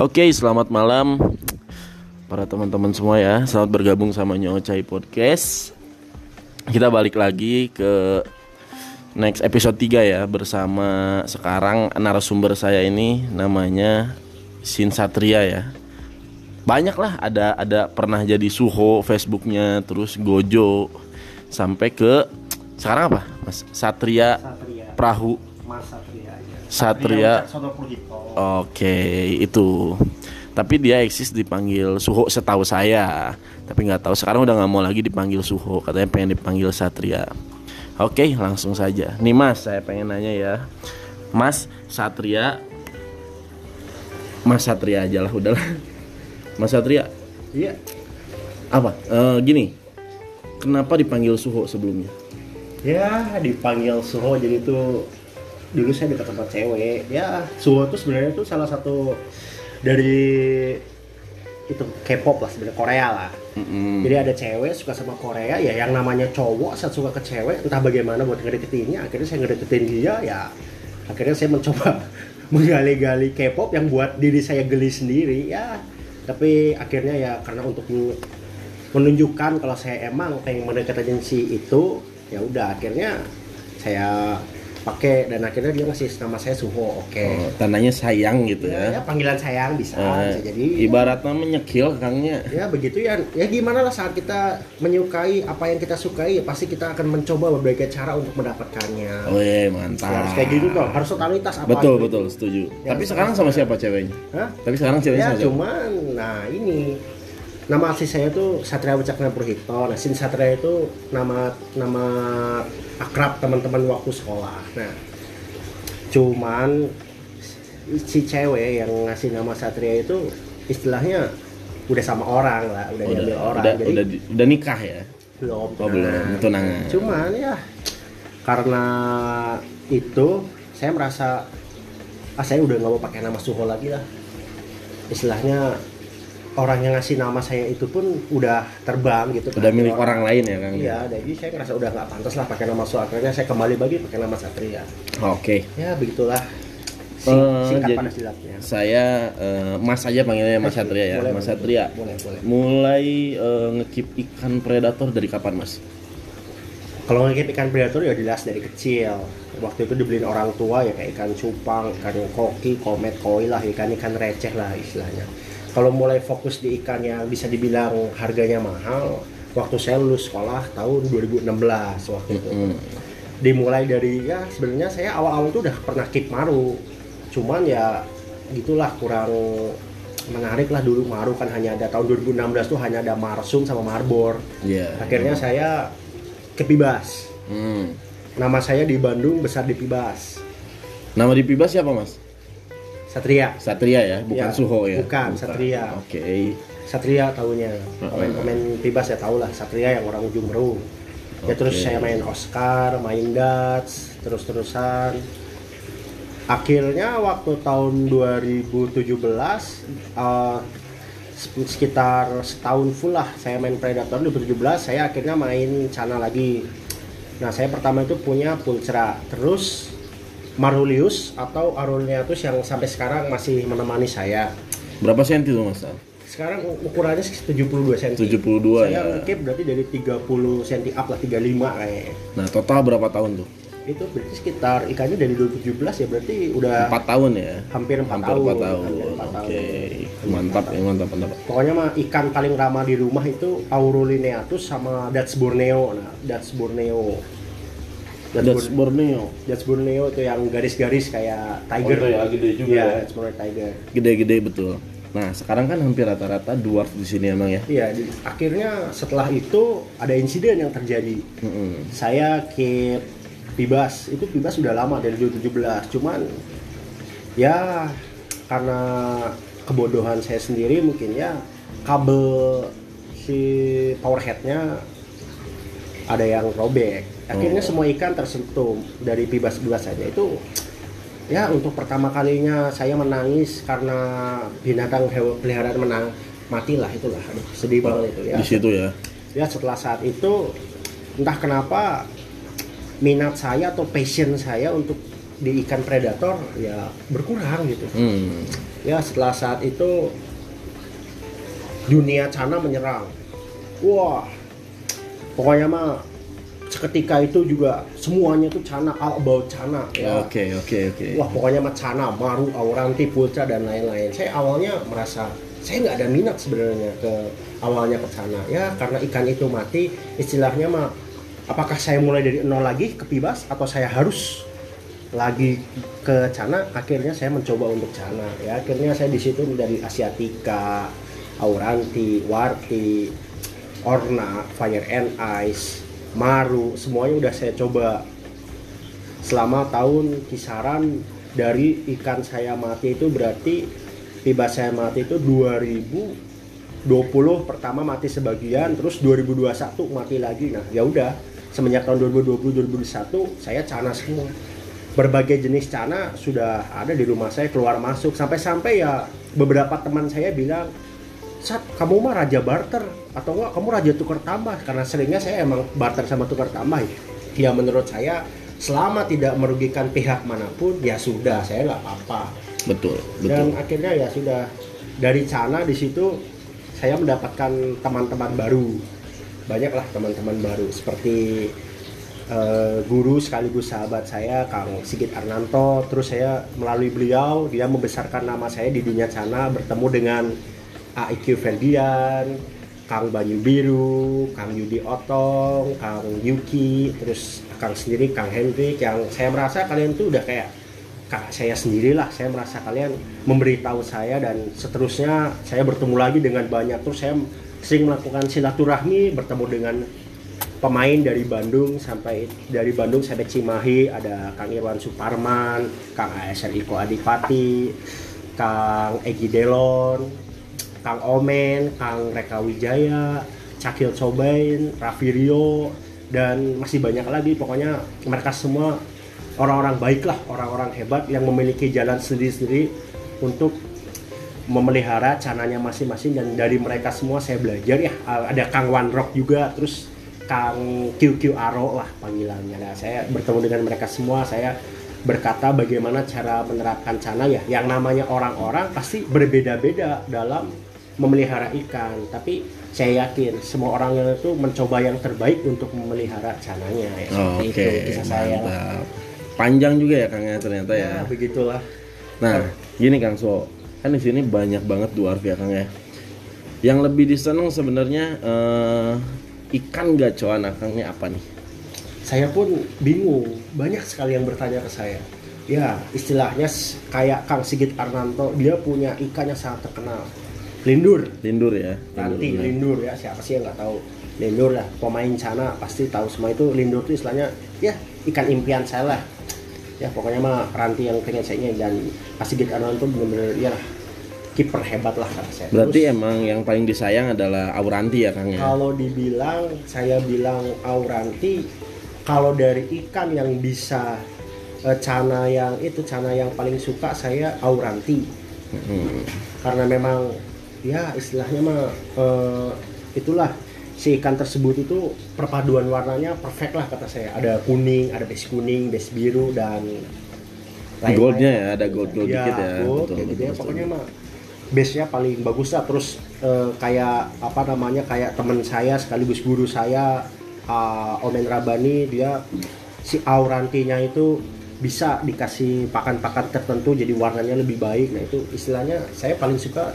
Oke, selamat malam para teman-teman semua ya. Selamat bergabung sama Nyocai Podcast. Kita balik lagi ke next episode 3 ya bersama sekarang narasumber saya ini namanya Sin Satria ya. Banyak lah ada ada pernah jadi Suho Facebooknya terus Gojo sampai ke sekarang apa Mas Satria, Satria. Perahu Mas Satria aja. Satria. Oke, itu. Tapi dia eksis dipanggil Suho setahu saya. Tapi nggak tahu sekarang udah nggak mau lagi dipanggil Suho, katanya pengen dipanggil Satria. Oke, langsung saja. Nih Mas, saya pengen nanya ya. Mas Satria Mas Satria aja lah udahlah. Mas Satria, Iya. apa? Eh, gini. Kenapa dipanggil Suho sebelumnya? Ya dipanggil Suho jadi tuh dulu saya dekat tempat cewek. Ya Suho tuh sebenarnya tuh salah satu dari itu K-pop lah sebenarnya Korea lah. Mm-mm. Jadi ada cewek suka sama Korea ya yang namanya cowok saat suka ke cewek entah bagaimana buat ngedeketinnya akhirnya saya ngedeketin dia ya akhirnya saya mencoba menggali-gali K-pop yang buat diri saya geli sendiri ya tapi akhirnya ya karena untuk men- menunjukkan kalau saya emang pengen mendekatin si itu ya udah akhirnya saya pakai dan akhirnya dia ngasih nama saya Suho oke Oh, tandanya sayang gitu ya, ya. ya, panggilan sayang bisa, Eh, bisa jadi ibaratnya menyekil kangnya. ya begitu ya ya gimana lah saat kita menyukai apa yang kita sukai ya pasti kita akan mencoba berbagai cara untuk mendapatkannya Wih, Ya, mantap. harus kayak gitu dong harus totalitas apa Betul, itu. betul, setuju. Ya, Tapi sekarang sama siapa ceweknya? Hah? Tapi sekarang ceweknya ya sama siapa? cuman nah ini nama asli saya tuh Satria Wicakna Purhito nah Sin Satria itu nama nama akrab teman-teman waktu sekolah nah cuman si cewek yang ngasih nama Satria itu istilahnya udah sama orang lah udah, diambil orang udah, jadi udah, udah nikah ya? belum Oh, belum. Tunangan. cuman ya karena itu saya merasa ah saya udah nggak mau pakai nama Suho lagi lah istilahnya orang yang ngasih nama saya itu pun udah terbang gitu Udah milik orang lain ya, Kang? iya jadi saya ngerasa udah nggak pantas lah pakai nama akhirnya saya kembali lagi pakai nama Satria Oke. ya begitulah si, Eh, singkat jadi- pada silatnya Saya eh, Mas aja panggilnya Mas Satria ya. Boleh, Mas. Satria. boleh boleh Mulai eh, ngekip ikan predator dari kapan, Mas? Kalau ngekip ikan predator ya jelas dari kecil. Waktu itu dibeliin orang tua ya kayak ikan cupang, ikan koki, komet, koi lah, ikan-ikan receh lah istilahnya. Kalau mulai fokus di ikan yang bisa dibilang harganya mahal, waktu saya lulus sekolah tahun 2016 waktu itu. Hmm. Dimulai dari ya sebenarnya saya awal-awal tuh udah pernah keep maru. Cuman ya gitulah kurang menarik lah dulu maru kan hanya ada tahun 2016 tuh hanya ada marsum sama marbor Iya. akhirnya saya ke Pibas Hmm. nama saya di Bandung besar di Pibas Nama di Pibas siapa, Mas? Satria. Satria ya, bukan Ya, Suho ya. bukan, Satria. Oke. Satria tahunya pemain-pemain Pibas ya tahu lah Satria yang orang ujung ya terus saya main Oscar main Dats terus-terusan. Akhirnya waktu tahun 2017 eh, sep- sekitar setahun full lah saya main Predator 2017 saya akhirnya main Cana lagi. Nah saya pertama itu punya Pulcra terus Marulius atau Aruliatus yang sampai sekarang masih menemani saya Berapa senti tuh, Mas? sekarang ukurannya 72 cm 72 saya ya. ngekip berarti dari 30 cm up lah 35 kayaknya Nah, total berapa tahun tuh? itu berarti sekitar ikannya dari 2017 ya berarti udah 4 tahun ya. hampir 4 Hampir tahun 4 tahun. Hampir empat Oke. tahun. Mantap ya, mantap, mantap. pokoknya mah ikan paling ramah di rumah itu Aurulineatus sama Dats Borneo nah Dats Borneo That's Bor- Borneo. Dats Borneo itu yang garis-garis kayak tiger Oh, ya, gede juga Iya, ya. Dats Borneo tiger Gede-gede betul. Nah, sekarang kan hampir rata-rata dwarf di sini emang ya. Iya, di- akhirnya setelah itu ada insiden yang terjadi. Mm-mm. Saya ke Pibas, itu Pibas sudah lama dari 2017, cuman ya karena kebodohan saya sendiri mungkin ya kabel si power headnya ada yang robek. Akhirnya Oh. semua ikan tersentuh dari Pibas-Pibas saja itu ya untuk pertama kalinya saya menangis karena binatang hewan peliharaan menang matilah itulah aduh sedih banget itu ya Di situ ya. ya setelah saat itu entah kenapa minat saya atau passion saya untuk di ikan predator ya berkurang gitu Hmm. ya setelah saat itu dunia cana menyerang wah pokoknya mah seketika itu juga semuanya tuh cana all about cana ya. Oke, oke, oke. wah pokoknya mah cana maru auranti pulca dan lain-lain. Saya awalnya merasa saya nggak ada minat sebenarnya ke awalnya ke cana ya. Karena ikan itu mati istilahnya mah apakah saya mulai dari nol lagi ke pibas atau saya harus lagi ke Cana akhirnya saya mencoba untuk Cana ya. Akhirnya saya di situ dari Asiatica, Auranti, Warti, Orna, Fire and Ice, Maru semuanya udah saya coba. Selama tahun kisaran dari ikan saya mati itu berarti tiba saya mati itu 2020 pertama mati sebagian terus 2021 mati lagi. Nah ya udah semenjak tahun 2020 2021 saya cana semua. Berbagai jenis cana sudah ada di rumah saya keluar masuk. Sampai-sampai ya beberapa teman saya bilang Sat, kamu mah raja barter atau enggak kamu raja tukar tambah karena seringnya saya emang barter sama tukar tambah ya. Ya menurut saya selama tidak merugikan pihak mana pun ya sudah saya nggak apa-apa. Betul, Dan betul. akhirnya ya sudah dari sana di situ saya mendapatkan teman-teman baru. Banyaklah teman-teman baru seperti eh, guru sekaligus sahabat saya Kang Sigit Arnanto. Terus saya melalui beliau dia membesarkan nama saya di dunia sana bertemu dengan AIQ Ferdian, Kang Banyu Biru, Kang Yudi Otong, Kang Yuki, terus Kang sendiri Kang Hendrik yang saya merasa kalian tuh udah kayak kakak saya sendirilah saya merasa kalian memberitahu saya dan seterusnya saya bertemu lagi dengan banyak. Terus saya sering melakukan silaturahmi bertemu dengan pemain dari Bandung sampai dari Bandung sampai Cimahi. Ada Kang Irwan Suparman, Kang ASR Iko Adipati, Kang Egi Delon, Kang Omen, Kang Reka Wijaya, Cakil Cobain, Raffi Rio, dan masih banyak lagi. Pokoknya mereka semua orang-orang baik lah, orang-orang hebat yang memiliki jalan sendiri-sendiri untuk memelihara cananya masing-masing. Dan dari mereka semua saya belajar ya. Ada Kang One Rock juga terus Kang QQ Aro lah panggilannya. Nah, saya bertemu dengan mereka semua. Saya berkata bagaimana cara menerapkan cana ya. Yang namanya orang-orang pasti berbeda-beda dalam memelihara ikan tapi saya yakin semua orang itu mencoba yang terbaik untuk memelihara cananya ya seperti Oke, itu kisah saya lah. mantap. Panjang juga ya Kang ya ternyata ya. ya begitulah Nah, gini Kang So, kan di sini banyak banget dwarf ya Kang ya. Yang lebih diseneng sebenarnya eh, ikan gacoan akangnya apa nih? saya pun bingung banyak sekali yang bertanya ke saya ya istilahnya kayak Kang Sigit Arnanto dia punya ikan yang sangat terkenal lindur Lindur ya. nanti benar. lindur ya siapa sih yang nggak tahu lindur lah pemain cana pasti tahu semua itu lindur itu istilahnya ya ikan impian saya lah ya pokoknya mah ranti yang pengen saya dan Kang Sigit Arnanto benar-benar ya kiper hebat lah kata saya Berarti Terus- emang yang paling disayang adalah Auranti ya Kang ya. Kalau dibilang, saya bilang auranti. Kalau dari ikan yang bisa eh, cana yang itu cana yang paling suka saya auranti. Hmm. Karena memang ya istilahnya mah eh, itulah si ikan tersebut itu perpaduan warnanya perfect lah kata saya. Ada kuning, ada base kuning, base biru dan lain-lain. Goldnya ya, ada gold-gold Iya, dikit ya. gold, Betul, kayak gitu betul, ya. betul. Pokoknya mah base-nya paling bagus lah. Terus eh, kayak apa namanya kayak teman saya sekaligus guru saya eh, Omen Rabani dia si aurantinya itu bisa dikasih pakan-pakan tertentu jadi warnanya lebih baik. Nah itu istilahnya saya paling suka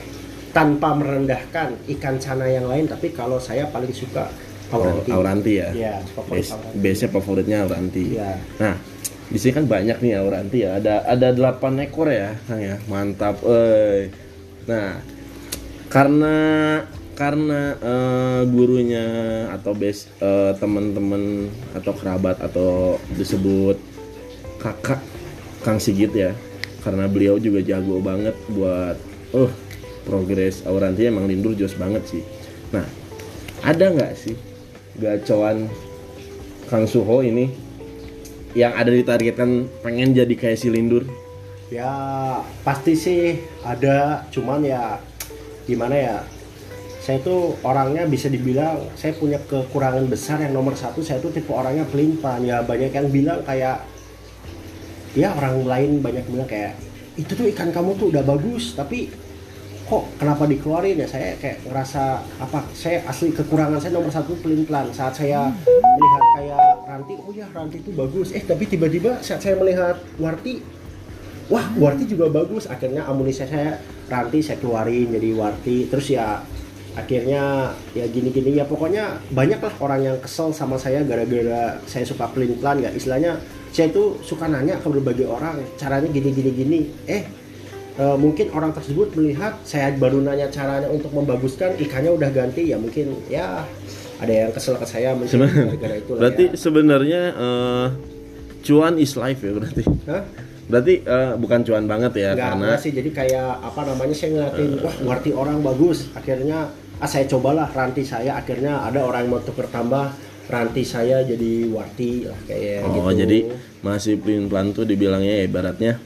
tanpa merendahkan ikan cana yang lain, tapi kalau saya paling suka Oh, auranti. Auranti ya. Iya, favorit base-nya favoritnya Auranti. Iya. Nah, di sini kan banyak nih Auranti ya. Ada ada 8 ekor ya, Kang ya. Mantap, eh. Nah, karena karena eh, gurunya atau base eh, teman-teman atau kerabat atau disebut kakak Kang Sigit ya. Karena beliau juga jago banget buat oh progres Auranti emang lindur jos banget sih. Nah, ada nggak sih gacoan Kang Suho ini yang ada ditargetkan pengen jadi kayak si Lindur? Ya pasti sih ada, cuman ya gimana ya? Saya tuh orangnya bisa dibilang saya punya kekurangan besar yang nomor satu saya tuh tipe orangnya pelimpan ya banyak yang bilang kayak ya orang lain banyak bilang kayak itu tuh ikan kamu tuh udah bagus tapi kok kenapa dikeluarin ya? Saya kayak ngerasa apa? Saya asli kekurangan saya nomor satu pelin pelan. Saat saya melihat kayak Ranti oh ya Ranti itu bagus. Eh tapi tiba-tiba saat saya melihat Warti wah Warti juga bagus. Akhirnya amunisi saya Ranti saya keluarin jadi Warti. Terus ya akhirnya ya gini-gini. Ya pokoknya banyak lah orang yang kesel sama saya gara-gara saya suka pelin pelan. Ya istilahnya saya itu suka nanya ke berbagai orang caranya gini gini gini eh e, mungkin orang tersebut melihat saya baru nanya caranya untuk membaguskan ikannya udah ganti ya mungkin ya ada yang kesel ke saya mungkin gara-gara itu berarti ya. sebenarnya eh, cuan is life ya berarti? Hah? berarti eh, bukan cuan banget ya Nggak, karena sih jadi kayak apa namanya saya ngeliatin wah ngerti orang bagus. Akhirnya ah saya cobalah ranti saya. Akhirnya ada orang yang mau tuker tambah ranti saya jadi warti lah kayak oh gitu. jadi masih pelin pelan tuh dibilangnya ya ibaratnya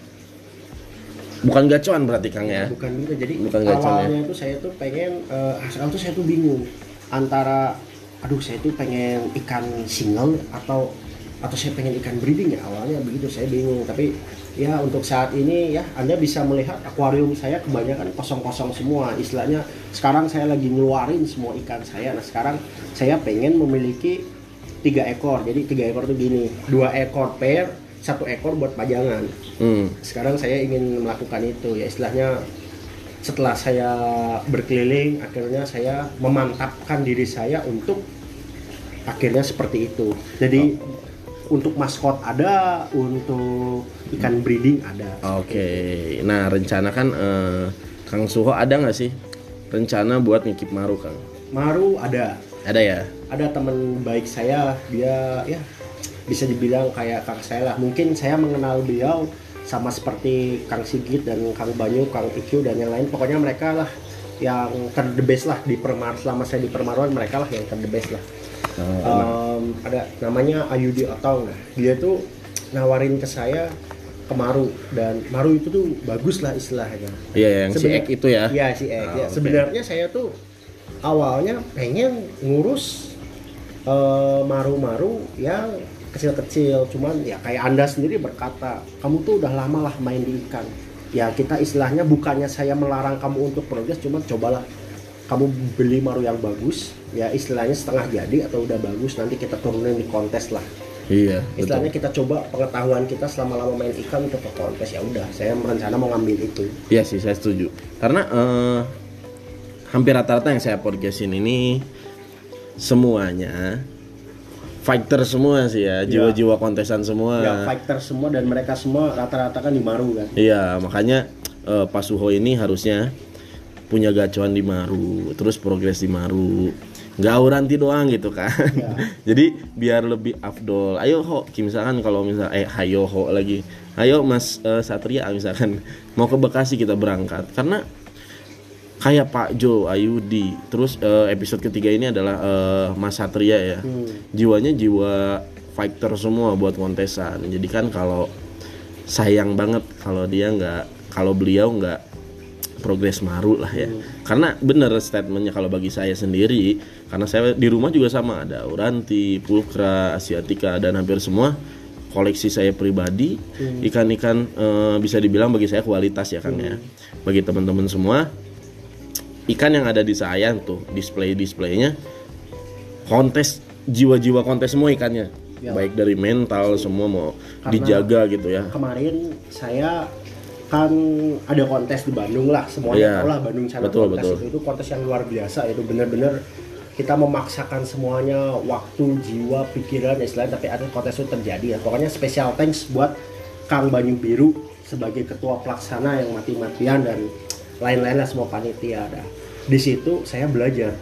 bukan gacuan berarti kang ya? Bukan gitu jadi Bukan gacor, awalnya tuh saya tuh pengen eh awal tuh saya tuh bingung antara aduh saya tuh pengen ikan single atau atau saya pengen ikan breeding ya awalnya begitu saya bingung. Tapi ya untuk saat ini ya anda bisa melihat akuarium saya kebanyakan kosong-kosong semua. Istilahnya sekarang saya lagi ngeluarin semua ikan saya. Nah sekarang saya pengen memiliki tiga ekor. Jadi tiga ekor tuh gini dua ekor pair satu ekor buat pajangan. Hmm. sekarang saya ingin melakukan itu ya istilahnya setelah saya berkeliling akhirnya saya memantapkan diri saya untuk akhirnya seperti itu. Jadi untuk maskot ada untuk ikan breeding ada. Oke. Nah rencana kan eh, kang Suho ada nggak sih rencana buat ngikip maru kang? Maru ada. Ada ya? Ada teman baik saya dia ya bisa dibilang kayak kakak saya lah. Mungkin saya mengenal beliau sama seperti Kang Sigit dan Kang Banyu, Kang Ikyu dan yang lain. Pokoknya mereka lah yang ter the best lah di permar selama saya di permaruan mereka lah yang ter the best lah. Oh, Em, ada namanya Ayudi Otong nah dia tuh nawarin ke saya ke Maru dan Maru itu tuh bagus lah istilahnya. Iya yang si Sebenar- Ek itu ya? Iya si Ek. Ah, ya. Sebenarnya saya tuh awalnya pengen ngurus eh, maru-maru yang kecil-kecil, cuman ya kayak anda sendiri berkata, kamu tuh udah lama lah main di ikan. Ya kita istilahnya bukannya saya melarang kamu untuk progres, cuman cobalah kamu beli maru yang bagus, ya istilahnya setengah jadi atau udah bagus, nanti kita turunin di kontes lah. iya betul Istilahnya kita coba pengetahuan kita selama lama main ikan untuk ke kontes ya udah. Saya merencana mau ngambil itu. Iya sih saya setuju karena eh, hampir rata-rata yang saya podcastin ini semuanya fighter semua sih ya jiwa-jiwa kontesan semua Ya fighter semua dan mereka semua rata-rata kan di Maru kan. Iya, makanya eh, Pak Suho ini harusnya punya gacuan di Maru, terus progres di Maru. Nggak uranti doang gitu kan. Ya. Jadi biar lebih afdol. Ayo ho, misalkan kalau misal eh hayo ho lagi. Ayo Mas eh, Satria misalkan mau ke Bekasi kita berangkat. Karena kayak Pak Jo Ayudi, terus eh, episode ketiga ini adalah eh, Mas Satria ya. Jiwanya jiwa fighter semua buat kontesan. Jadi kan kalau sayang banget kalau dia nggak kalau beliau nggak progres maru lah ya. Karena bener statementnya kalau bagi saya sendiri karena saya di rumah juga sama. Ada Uranti, Pulkra, Asiatica dan hampir semua koleksi saya pribadi ikan-ikan eh, bisa dibilang bagi saya kualitas ya kan ya. Bagi teman-teman semua ikan yang ada di saya tuh display displaynya kontes jiwa-jiwa kontes semua ikannya Ya. baik dari mental semua mau Karena- dijaga gitu ya Kemarin saya kan ada kontes di Bandung lah semuanya tahu lah Bandung Channel Betul, kontes betul. itu itu kontes yang luar biasa itu bener-bener kita memaksakan semuanya waktu jiwa pikiran ya istilahnya tapi ada kontes itu terjadi ya pokoknya special thanks buat Kang Banyu Biru sebagai ketua pelaksana yang mati-matian dan lain-lain lah semua panitia ada. Di situ saya belajar.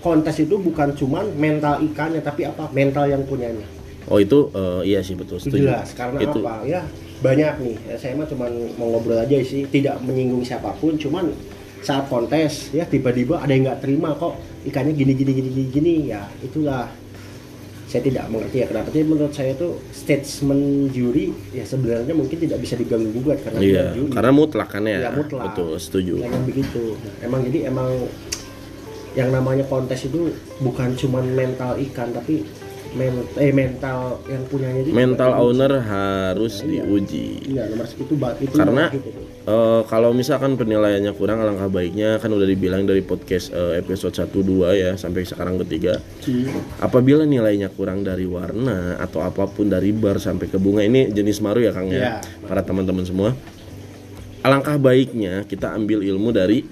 Kontes itu bukan cuman mental ikannya tapi apa? Mental yang punyanya. Oh itu eh, iya sih betul. Setuju. jelas karena itu. apa? Ya banyak nih. Ya, saya mah cuman mau ngobrol aja sih. Tidak menyinggung siapa pun cuman saat kontes ya tiba-tiba ada yang nggak terima kok. Ikannya gini gini gini gini gini. Ya itulah saya tidak mengerti ya kenapa jadi menurut saya tuh statement juri ya sebenarnya mungkin tidak bisa diganggu gugat karena iya juri karena mutlak kan ya. Ya, mutlak. Betul setuju. Jangan begitu Nah, emang jadi emang yang namanya kontes itu bukan cuman mental ikan tapi men eh mental yang punyanya juga mental owner harus diuji iya nomor itu itu Karena- gitu Eh, kalau misalkan penilaiannya kurang alangkah baiknya kan udah dibilang dari podcast eh, episode 1 2 ya sampai sekarang ketiga. Hmm. apabila nilainya kurang dari warna atau apa pun dari bar sampai ke bunga ini jenis maru ya Kang ya? Iya. para teman-teman semua. Alangkah baiknya kita ambil ilmu dari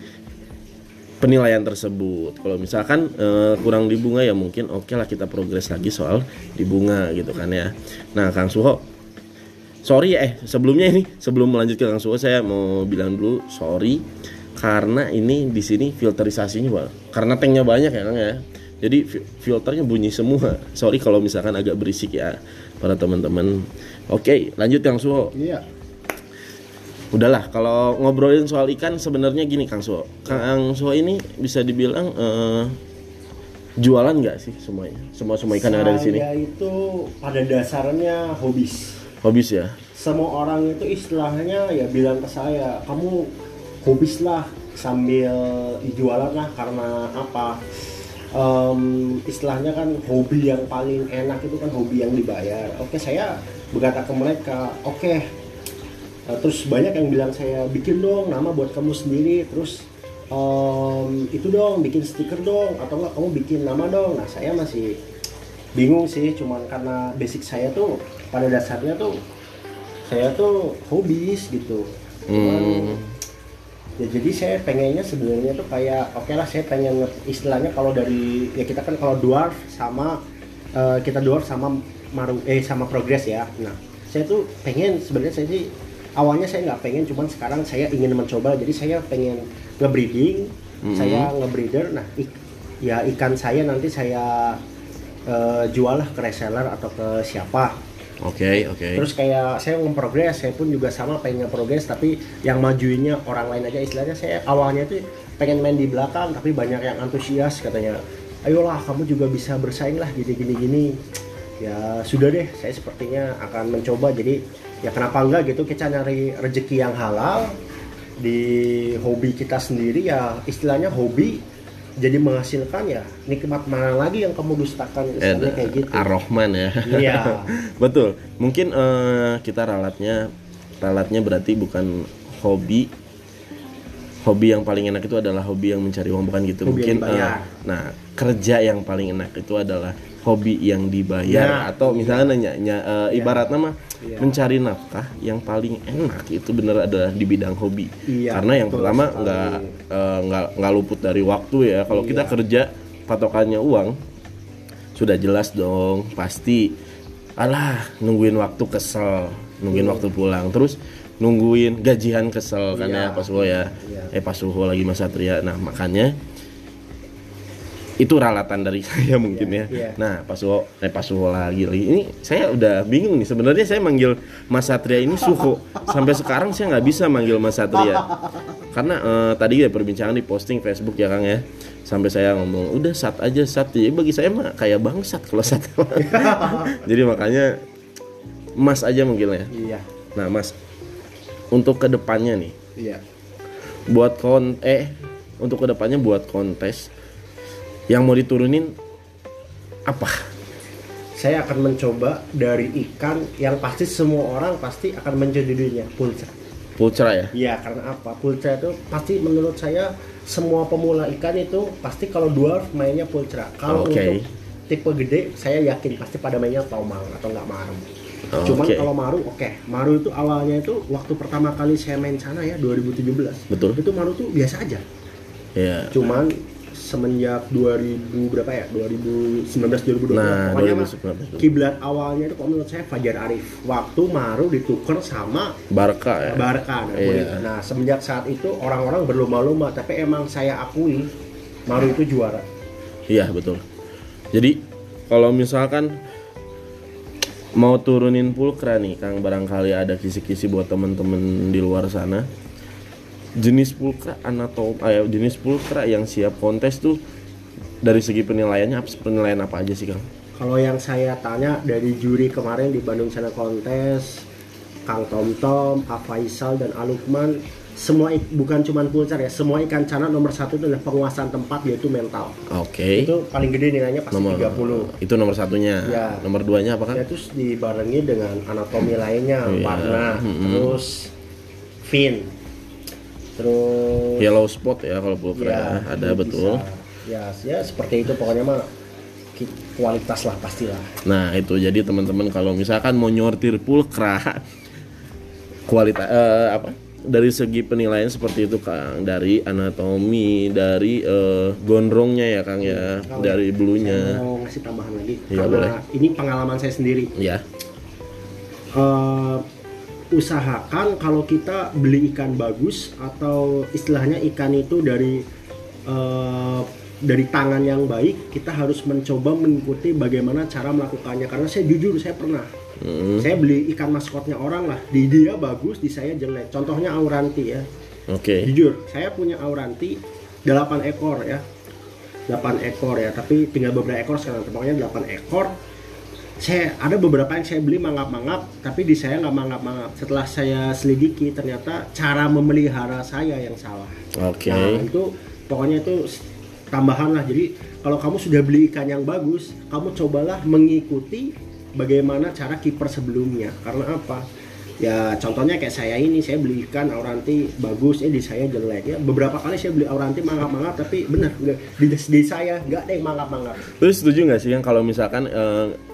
penilaian tersebut. Kalau misalkan eh, kurang di bunga ya mungkin oke lah kita progres lagi soal di bunga gitu kan ya. Nah Kang Suho sorry eh sebelumnya ini sebelum melanjut ke Kang Suho saya mau bilang dulu sorry karena ini di sini filterisasinya Pak. karena tanknya banyak ya Kang ya. Jadi fi- filternya bunyi semua. Sorry kalau misalkan agak berisik ya para teman-teman. Oke lanjut Kang Suho iya. Udahlah kalau ngobrolin soal ikan sebenarnya gini Kang Suho Kang Suho ini bisa dibilang eh, jualan nggak sih semuanya? Semua semua ikan yang ada di sini? Saya itu pada dasarnya hobis. Hobis ya Semua orang itu istilahnya ya bilang ke saya, kamu hobis lah sambil jualan lah karena apa? Em, istilahnya kan hobi yang paling enak itu kan hobi yang dibayar. Oke saya berkata ke mereka, oke. Eh, terus banyak yang bilang saya bikin dong nama buat kamu sendiri. Terus em, itu dong bikin stiker dong atau enggak kamu bikin nama dong. Nah saya masih bingung sih cuman karena basic saya tuh pada dasarnya tuh saya tuh hobis gitu. Cuman Hmm. ya jadi saya pengennya sebenarnya tuh kayak oke lah saya pengen nge- istilahnya kalau dari ya kita kan kalau dwarf sama eh, kita dwarf sama maru eh sama progress ya. Nah saya tuh pengen sebenarnya saya sih awalnya saya nggak pengen cuman sekarang saya ingin mencoba. Jadi saya pengen ngebreeding Mhm. saya ngebreeder. Nah ik- ya ikan saya nanti saya eh, jual lah ke reseller atau ke siapa Oke, oke. Terus kayak saya ngeprogres, saya pun juga sama pengen ngeprogres tapi yang majuinnya orang lain aja istilahnya saya awalnya tuh pengen main di belakang tapi banyak yang antusias katanya. Ayolah kamu juga bisa bersaing lah gini gini gini. Ya sudah deh, saya sepertinya akan mencoba jadi ya kenapa enggak gitu kita nyari rezeki yang halal di hobi kita sendiri ya istilahnya hobi jadi menghasilkan ya nikmat mana lagi yang kamu dustakan istilahnya kayak gitu. Ar-Rahman ya. Iya. Betul. Mungkin eh, kita ralatnya ralatnya berarti bukan hobi. Hobi yang paling enak itu adalah hobi yang mencari uang bukan gitu. Hobi Mungkin eh, nah, kerja yang paling enak itu adalah hobi yang dibayar Nah, atau misalnya nanya, nya- eh, ibaratnya mah Iya. mencari nafkah yang paling enak itu bener adalah di bidang hobi. Iya, Karena yang betul pertama nggak eh, nggak nggak luput dari waktu ya. Kalau kita Iya. kerja patokannya uang sudah jelas dong pasti alah nungguin waktu kesel nungguin waktu pulang terus nungguin gajian kesel kan Iya. ya pas Suho ya Iya. eh pas lagi Mas Satria nah makanya itu ralatan dari saya mungkin ya. iya. nah pas Suho eh pas Suho lagi ini saya udah bingung nih. Sebenarnya saya manggil Mas Satria ini Suho sampai sekarang saya nggak bisa manggil Mas Satria. Karena eh, tadi ya perbincangan di posting Facebook ya Kang ya. Sampai saya ngomong udah sat aja sat. Jadi bagi saya mah kayak bangsat kalau sat. Jadi makanya Mas aja mungkin ya Iya. nah Mas untuk ke depannya nih. Iya. buat kon eh untuk ke depannya buat kontes yang mau diturunin apa Saya akan mencoba dari ikan yang pasti semua orang pasti akan menjadinya pulsa. pulcra ya Iya, karena apa? Pulsa itu pasti menurut saya semua pemula ikan itu pasti kalau dwarf mainnya pulsa. Kalau Oke. untuk tipe gede saya yakin pasti pada mainnya tomang atau nggak maru. Cuman Oke. kalau maru oke. Maru itu awalnya itu waktu pertama kali saya main sana ya 2017. Betul. Itu maru tuh biasa aja. ya Cuman semenjak 2000 berapa ya? 2019 2020. Nah, Pokoknya mah 2019. kiblat awalnya itu kalau menurut saya Fajar Arif. Waktu Maru ditukar sama Barca ya Barca. Nah, Iya. nah, semenjak saat itu orang-orang berlomba-lomba, tapi emang saya akui Maru itu juara. Iya betul. Jadi kalau misalkan mau turunin pulkra nih, Kang barangkali ada kisi-kisi buat temen-temen di luar sana. Jenis pulkra anatom, eh, jenis pulkra yang siap kontes tuh dari segi penilaiannya apa penilaian apa aja sih Kang? Kalau yang saya tanya dari juri kemarin di Bandung Sana Kontes, Kang Tom Tom, Pak Faisal dan Alukman semua bukan cuman pulcar ya semua ikan cana nomor satu itu adalah penguasaan tempat yaitu mental Oke. itu paling gede nilainya pasti Nomor 30 itu nomor satunya. Ya. Nomor duanya apa kan? Ya, terus dibarengi dengan anatomi lainnya, Iya. warna, Mm-mm. terus fin, terus Yellow spot ya kalau pulkra ya, ada betul. bisa. Ya, ya seperti itu pokoknya mah kualitas lah pastilah. Nah itu jadi teman-teman kalau misalkan mau nyortir pulkra kualitas eh, apa dari segi penilaian seperti itu Kang dari anatomi dari eh, gondrongnya ya Kang ya Kalau dari Saya bulunya mau ngasih tambahan lagi karena boleh. ini pengalaman saya sendiri. ya Eh, usahakan kalau kita beli ikan bagus atau istilahnya ikan itu dari eh, dari tangan yang baik kita harus mencoba mengikuti bagaimana cara melakukannya. Karena saya jujur saya pernah. Mm, saya beli ikan maskotnya orang lah. Di dia bagus di saya jelek. Contohnya auranti ya. Oke. Jujur saya punya auranti 8 ekor ya. 8 ekor ya tapi tinggal beberapa ekor sekarang. Pokoknya 8 ekor saya ada beberapa yang saya beli mangap-mangap tapi di saya nggak mangap-mangap. Setelah saya selidiki ternyata cara memelihara saya yang salah. Oke. Nah itu pokoknya itu tambahan lah. Jadi kalau kamu sudah beli ikan yang bagus kamu cobalah mengikuti bagaimana cara kiper sebelumnya. Karena apa? Ya contohnya kayak saya ini saya beli ikan auranti bagus eh di saya jelek. Ya beberapa kali saya beli auranti mangap-mangap tapi benar di, di saya nggak deh mangap-mangap. Terus setuju nggak sih yang kalau misalkan eh,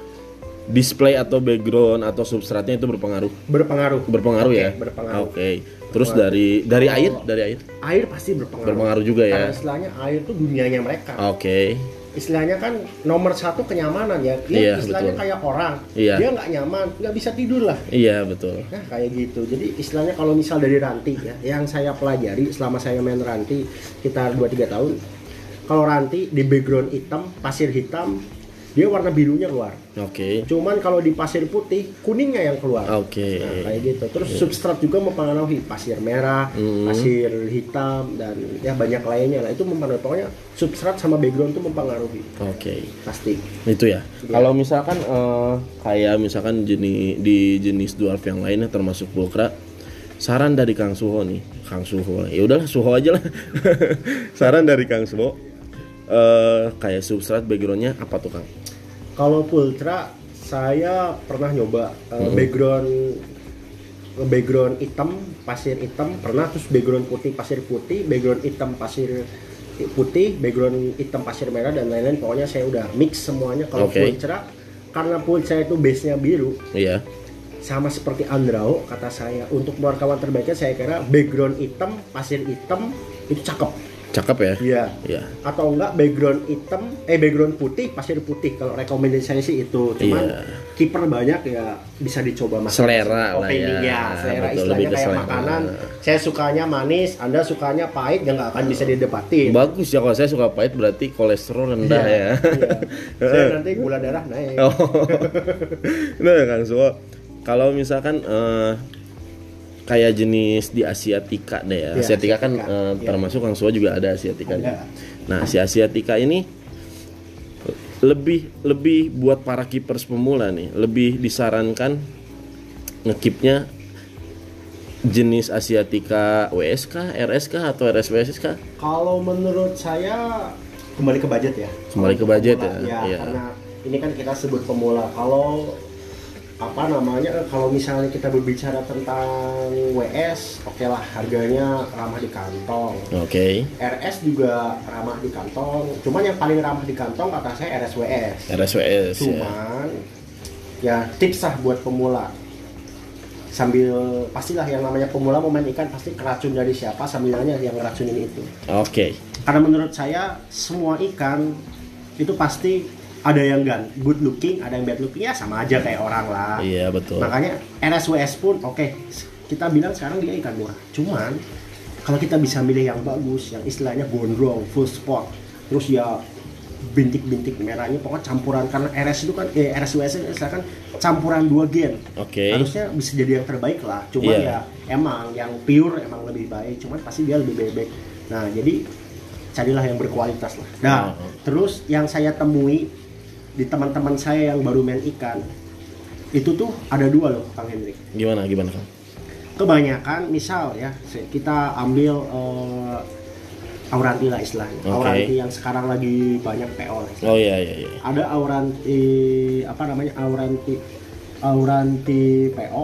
display atau background atau substratnya itu berpengaruh? Berpengaruh. Berpengaruh Oke, ya? berpengaruh. Oke. Terus dari dari air? Dari air? Air pasti berpengaruh. Berpengaruh juga ya? Karena istilahnya air itu dunianya mereka. Oke. Istilahnya kan nomor satu kenyamanan ya. Dia Iya, istilahnya betul. kayak orang. Iya. dia nggak nyaman nggak bisa tidur lah. Iya betul. Nah kayak gitu. Jadi istilahnya kalau misal dari ranti ya yang saya pelajari selama saya main ranti sekitar 2-3 tahun kalau ranti di background hitam pasir hitam dia warna birunya keluar. Oke. Cuman kalau di pasir putih kuningnya yang keluar. Oke. Nah, kayak gitu. Terus substrat juga mempengaruhi pasir merah, Hmm. pasir hitam dan ya banyak lainnya. Lah. Itu mempengaruhi. Pokoknya substrat sama background itu mempengaruhi. Oke. Pasti. itu ya. Kalau misalkan eh, kayak misalkan jenis di jenis dwarf yang lainnya termasuk pulkra saran dari Kang Suho nih. Kang Suho. Ya udahlah Suho aja lah. Saran dari Kang Suho eh, kayak substrat backgroundnya apa tuh Kang? Kalau Pultra saya pernah nyoba uh, background background hitam, pasir hitam pernah. Terus background putih, pasir putih, background hitam, pasir putih, background hitam, pasir merah dan lain-lain. Pokoknya saya udah mix semuanya. Kalau Oke. Pultra. Karena Pultra itu base-nya biru, iya. Sama seperti Andrao kata saya. Untuk kawan terbaiknya saya kira background hitam pasir hitam itu cakep cakep ya. Iya. Iya. Atau enggak background hitam eh background putih pasir putih. Kalau rekomendasi saya sih itu. Cuman Iya. kiper banyak ya bisa dicoba mas Selera lah Opini, ya. selera Betul, istilahnya kayak selera. makanan. Saya sukanya manis anda sukanya pahit ya nggak akan bisa didebatin. Bagus ya kalau saya suka pahit berarti kolesterol rendah Iya, ya. iya. saya nanti gula darah naik. Oh. Nah, Kang Suho, kalau misalkan eh, kayak jenis di Asiatica deh ya. Iya, Asiatica kan Asiatica, eh, iya. termasuk Kang Suho juga ada Asiatica. Ada. Nah, si Asiatica ini lebih lebih buat para keepers pemula nih, lebih disarankan ngekipnya jenis Asiatica WSK, RSK atau RSWSK? Kalau menurut saya kembali ke budget ya. Kembali ke budget Pemula, ya, iya. Karena ini kan kita sebut pemula. Kalau apa namanya kalau misalnya kita berbicara tentang WS, oke lah harganya ramah di kantong. Oke. RS juga ramah di kantong. Cuman yang paling ramah di kantong kata saya RSWS. RSWS ya. Cuman ya tips lah buat pemula. Sambil pastilah yang namanya pemula mau main ikan pasti keracun dari siapa sambil nanya yang ngeracunin itu Oke. karena menurut saya semua ikan itu pasti ada yang gan good looking ada yang bad looking ya sama aja kayak orang lah Iya, betul. makanya RSWS pun oke kita bilang sekarang dia ikan murah cuman kalau kita bisa milih yang bagus yang istilahnya gondrong full spot terus ya bintik-bintik merahnya pokoknya campuran karena RS itu kan eh, RSWS itu misalkan campuran dua gen Oke. harusnya bisa jadi yang terbaik lah cuman Iya. ya emang yang pure emang lebih baik cuman pasti dia lebih bebek nah jadi carilah yang berkualitas lah nah Oh. terus yang saya temui di teman-teman saya yang baru main ikan itu tuh ada dua loh Kang Hendrik Gimana gimana Kang? kebanyakan misal ya kita ambil eh, auranti lah istilahnya Oke. auranti yang sekarang lagi banyak PO lah Oh iya iya iya. ada auranti apa namanya auranti auranti PO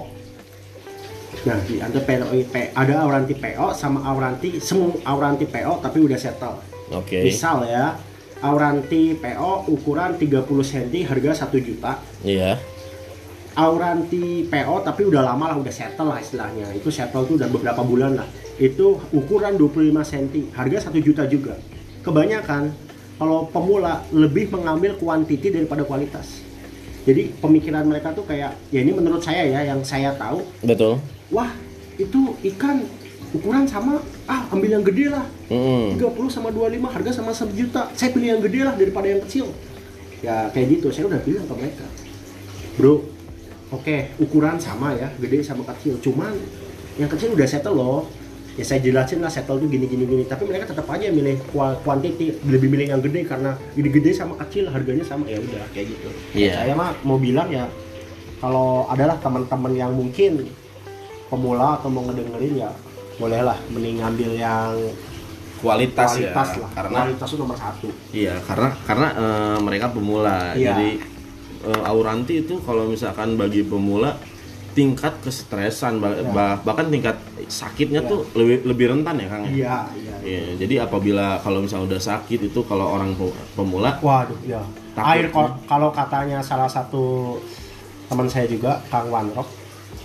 nah di ada PO P- ada auranti PO sama auranti semua auranti PO tapi udah settle Oke. misal ya auranti PO ukuran 30 cm harga 1 juta. Iya. auranti PO tapi udah lama lah udah settle lah istilahnya. Itu settle tuh udah beberapa bulan lah. Itu ukuran 25 cm harga 1 juta juga. Kebanyakan kalau pemula lebih mengambil kuantiti daripada kualitas. Jadi pemikiran mereka tuh kayak ya ini menurut saya ya yang saya tahu. Betul. wah itu ikan ukuran sama ah ambil yang gede lah. Mm-mm. 30 sama 25 harga sama 1 juta. Saya pilih yang gede lah daripada yang kecil. Ya kayak gitu. Saya udah bilang ke mereka. Bro oke ukuran sama ya gede sama kecil. Cuman yang kecil udah settle loh. Ya saya jelasin lah settle tuh gini gini gini. Tapi mereka tetap aja milih kua- quantity lebih milih yang gede karena gede gede sama kecil harganya sama. Ya udah kayak gitu. Iya. saya mah mau bilang ya kalau adalah teman-teman yang mungkin pemula atau mau ngedengerin ya bolehlah mending ngambil yang Kualitas, kualitas ya. lah Karena kualitas itu nomor satu Iya, karena karena eh, mereka pemula. Iya. Jadi eh, auranti itu kalau misalkan bagi pemula tingkat kestresan bah- Iya. bah- bahkan tingkat sakitnya Iya. tuh lebih lebih rentan ya, Kang ya. iya iya Iya, jadi apabila kalau misalnya udah sakit itu kalau orang pe- pemula waduh ya air kalau katanya salah satu teman saya juga Kang Wanrok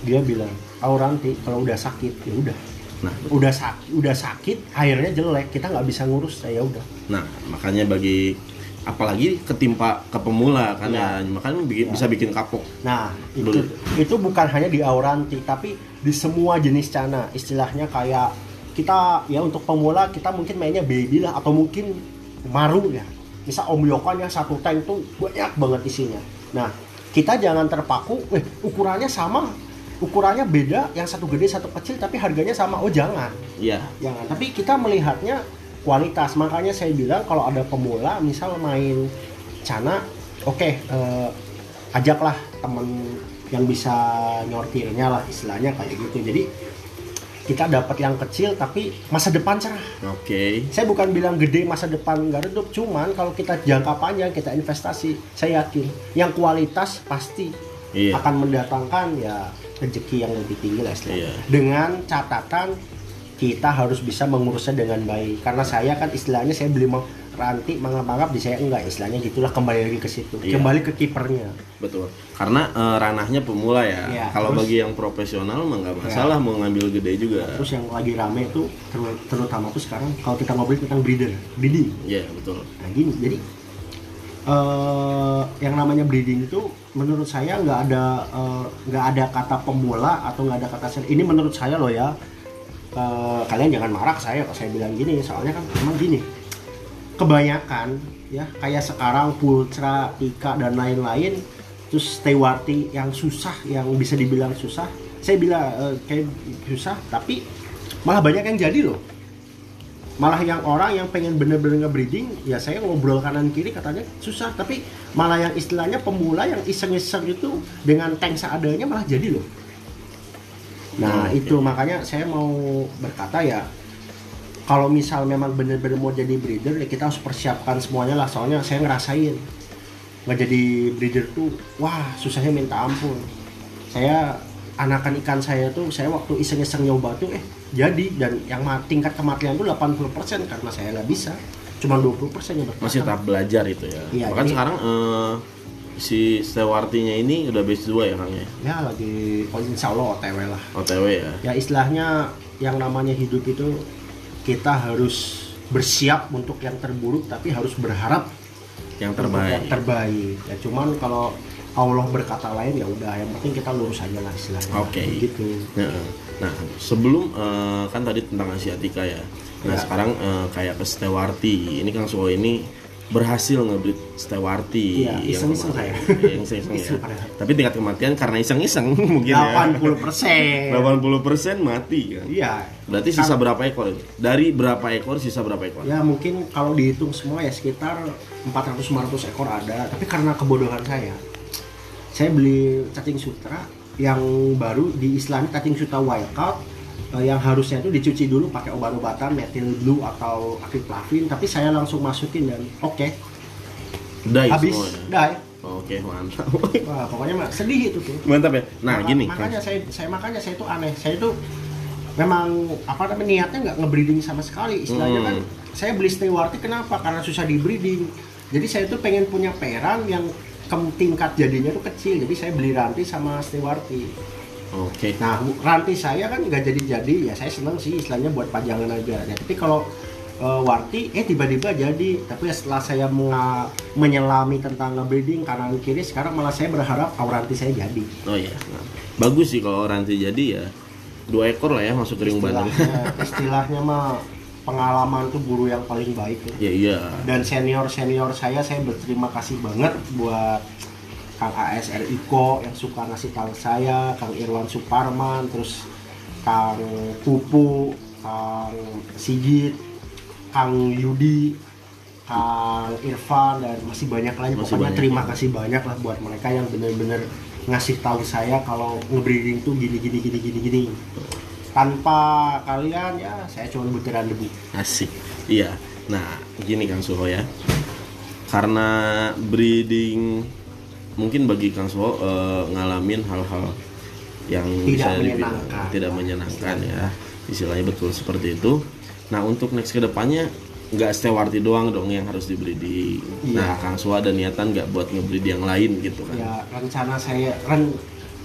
dia bilang auranti kalau udah sakit ya udah nah udah sakit udah sakit airnya jelek kita nggak bisa ngurus ya udah nah makanya bagi apalagi ketimpa ke pemula kan Iya. ya, makanya bikin- Iya. bisa bikin kapok. Nah, itu itu bukan hanya di auranti, tapi di semua jenis cana. Istilahnya kayak kita ya untuk pemula kita mungkin mainnya baby lah atau mungkin maru ya. Misal om yokan yang satu tank tuh banyak banget isinya. Nah, kita jangan terpaku, eh ukurannya sama, ukurannya beda, yang satu gede satu kecil tapi harganya sama. Oh jangan, Iya. jangan. Tapi kita melihatnya kualitas. Makanya saya bilang kalau ada pemula, misal main cana, oke, eh, ajaklah temen yang bisa nyortirnya lah istilahnya kayak gitu. Jadi kita dapat yang kecil tapi masa depan cerah. Oke. Saya bukan bilang gede masa depan nggak redup, cuman kalau kita jangka panjang kita investasi, saya yakin yang kualitas pasti Iya. akan mendatangkan ya rezeki yang lebih tinggi lah istilahnya. Iya. Dengan catatan kita harus bisa mengurusnya dengan baik. Karena saya kan istilahnya saya beli mau ranti mangap-mangap di saya enggak istilahnya gitulah kembali lagi ke situ. Iya. Kembali ke kipernya. Betul. Karena eh, ranahnya pemula ya. Iya, Kalau terus- bagi yang profesional mah nggak masalah mau ngambil gede juga. Terus yang lagi rame itu ter- terutama tuh sekarang kalau kita ngobrol tentang breeder, breeding. Iya, betul. Nah gini, jadi eh yang namanya breeding itu menurut saya nggak ada eh, nggak ada kata pemula atau nggak ada kata sen- ini menurut saya loh ya. Eh, kalian jangan marah ke saya kalau saya bilang gini soalnya kan emang gini. Kebanyakan ya kayak sekarang pultra tika dan lain-lain terus stewarti yang susah yang bisa dibilang susah. Saya bilang eh, kayak susah tapi malah banyak yang jadi loh malah yang orang yang pengen bener-bener nge-breeding ya saya ngobrol kanan kiri katanya susah. Tapi malah yang istilahnya pemula yang iseng-iseng itu dengan tank seadanya malah jadi loh. Nah Hmm, itu makanya saya mau berkata ya kalau misal memang bener-bener mau jadi breeder ya kita harus persiapkan semuanya lah. Soalnya saya ngerasain nggak jadi breeder tuh wah susahnya minta ampun. Saya anakan ikan saya tuh saya waktu iseng-iseng nyoba tuh eh jadi dan yang tingkat kematian tuh 80% karena saya nggak bisa cuma 20% yang bertahan. Masih tahap belajar itu ya. Iya, Bahkan jadi- sekarang eh, si stewartinya ini udah base 2 ya Kang ya. ya lagi oh, insya Allah OTW lah OTW ya. ya istilahnya yang namanya hidup itu kita harus bersiap untuk yang terburuk tapi harus berharap Yang terbaik. yang terbaik ya cuman kalau Allah berkata lain ya udah yang penting kita lurus aja lah istilahnya Oke. gitu Nah, nah, sebelum eh, kan tadi tentang Asiatica ya. Nah, Ya. sekarang eh, kayak ke Stewarti. Ini Kang Suwo ini berhasil ngebreed Stewarti Iya, iseng-iseng kemarin. saya. Iya, iseng-iseng ya. Iseng padahal. Tapi tingkat kematian karena iseng-iseng mungkin ya. 80 persen 80% mati kan. iya Berarti sisa berapa ekor? Dari berapa ekor sisa berapa ekor? ya mungkin kalau dihitung semua ya sekitar 400-500 ekor ada tapi karena kebodohan saya saya beli cacing sutra yang baru di Islam cacing sutra wild caught eh, yang harusnya itu dicuci dulu pakai obat-obatan metil blue atau acrylamine tapi saya langsung masukin dan oke Dai habis semuanya. dai Oke, mantap. Wah, pokoknya mah sedih itu tuh mantap ya. Nah, Maka- gini. makanya saya saya makanya saya itu aneh saya itu memang apa namanya niatnya nggak ngebreeding sama sekali istilahnya Hmm. kan saya beli stewarti kenapa karena susah di breeding jadi saya tuh pengen punya peran yang kem- tingkat jadinya tuh kecil jadi saya beli ranti sama stewarti Oke. nah ranti saya kan nggak jadi jadi ya saya seneng sih istilahnya buat pajangan aja ya, tapi kalau eh, warti eh tiba-tiba jadi tapi setelah saya menga- menyelami tentang ngebreeding kanan kiri sekarang malah saya berharap auranti saya jadi Oh iya. Nah, bagus sih kalau ranti jadi ya dua ekor lah ya masuk ke ring bandeng. istilahnya mah pengalaman tuh guru yang paling baik ya. ya iya. dan senior senior saya saya berterima kasih banget buat Kang ASR Iko yang suka ngasih tahu saya Kang Irwan Suparman terus Kang Pupu Kang Sigit Kang Yudi Kang Irfan dan masih banyak lagi Masih pokoknya banyak terima ya. kasih banyak lah buat mereka yang bener-bener ngasih tahu saya kalau ngebreeding tuh gini gini gini gini gini tanpa kalian ya saya cuma butiran debu Asik. Iya. Nah, gini Kang Suho ya. Karena breeding mungkin bagi Kang Suho eh, ngalamin hal-hal yang Tidak bisa menyenangkan. tidak menyenangkan ya. Istilahnya betul seperti itu. Nah, untuk next ke depannya nggak stewarti doang dong yang harus di breeding. Iya. Nah, Kang Suho ada niatan nggak buat ngebreed yang lain gitu kan? ya rencana saya ren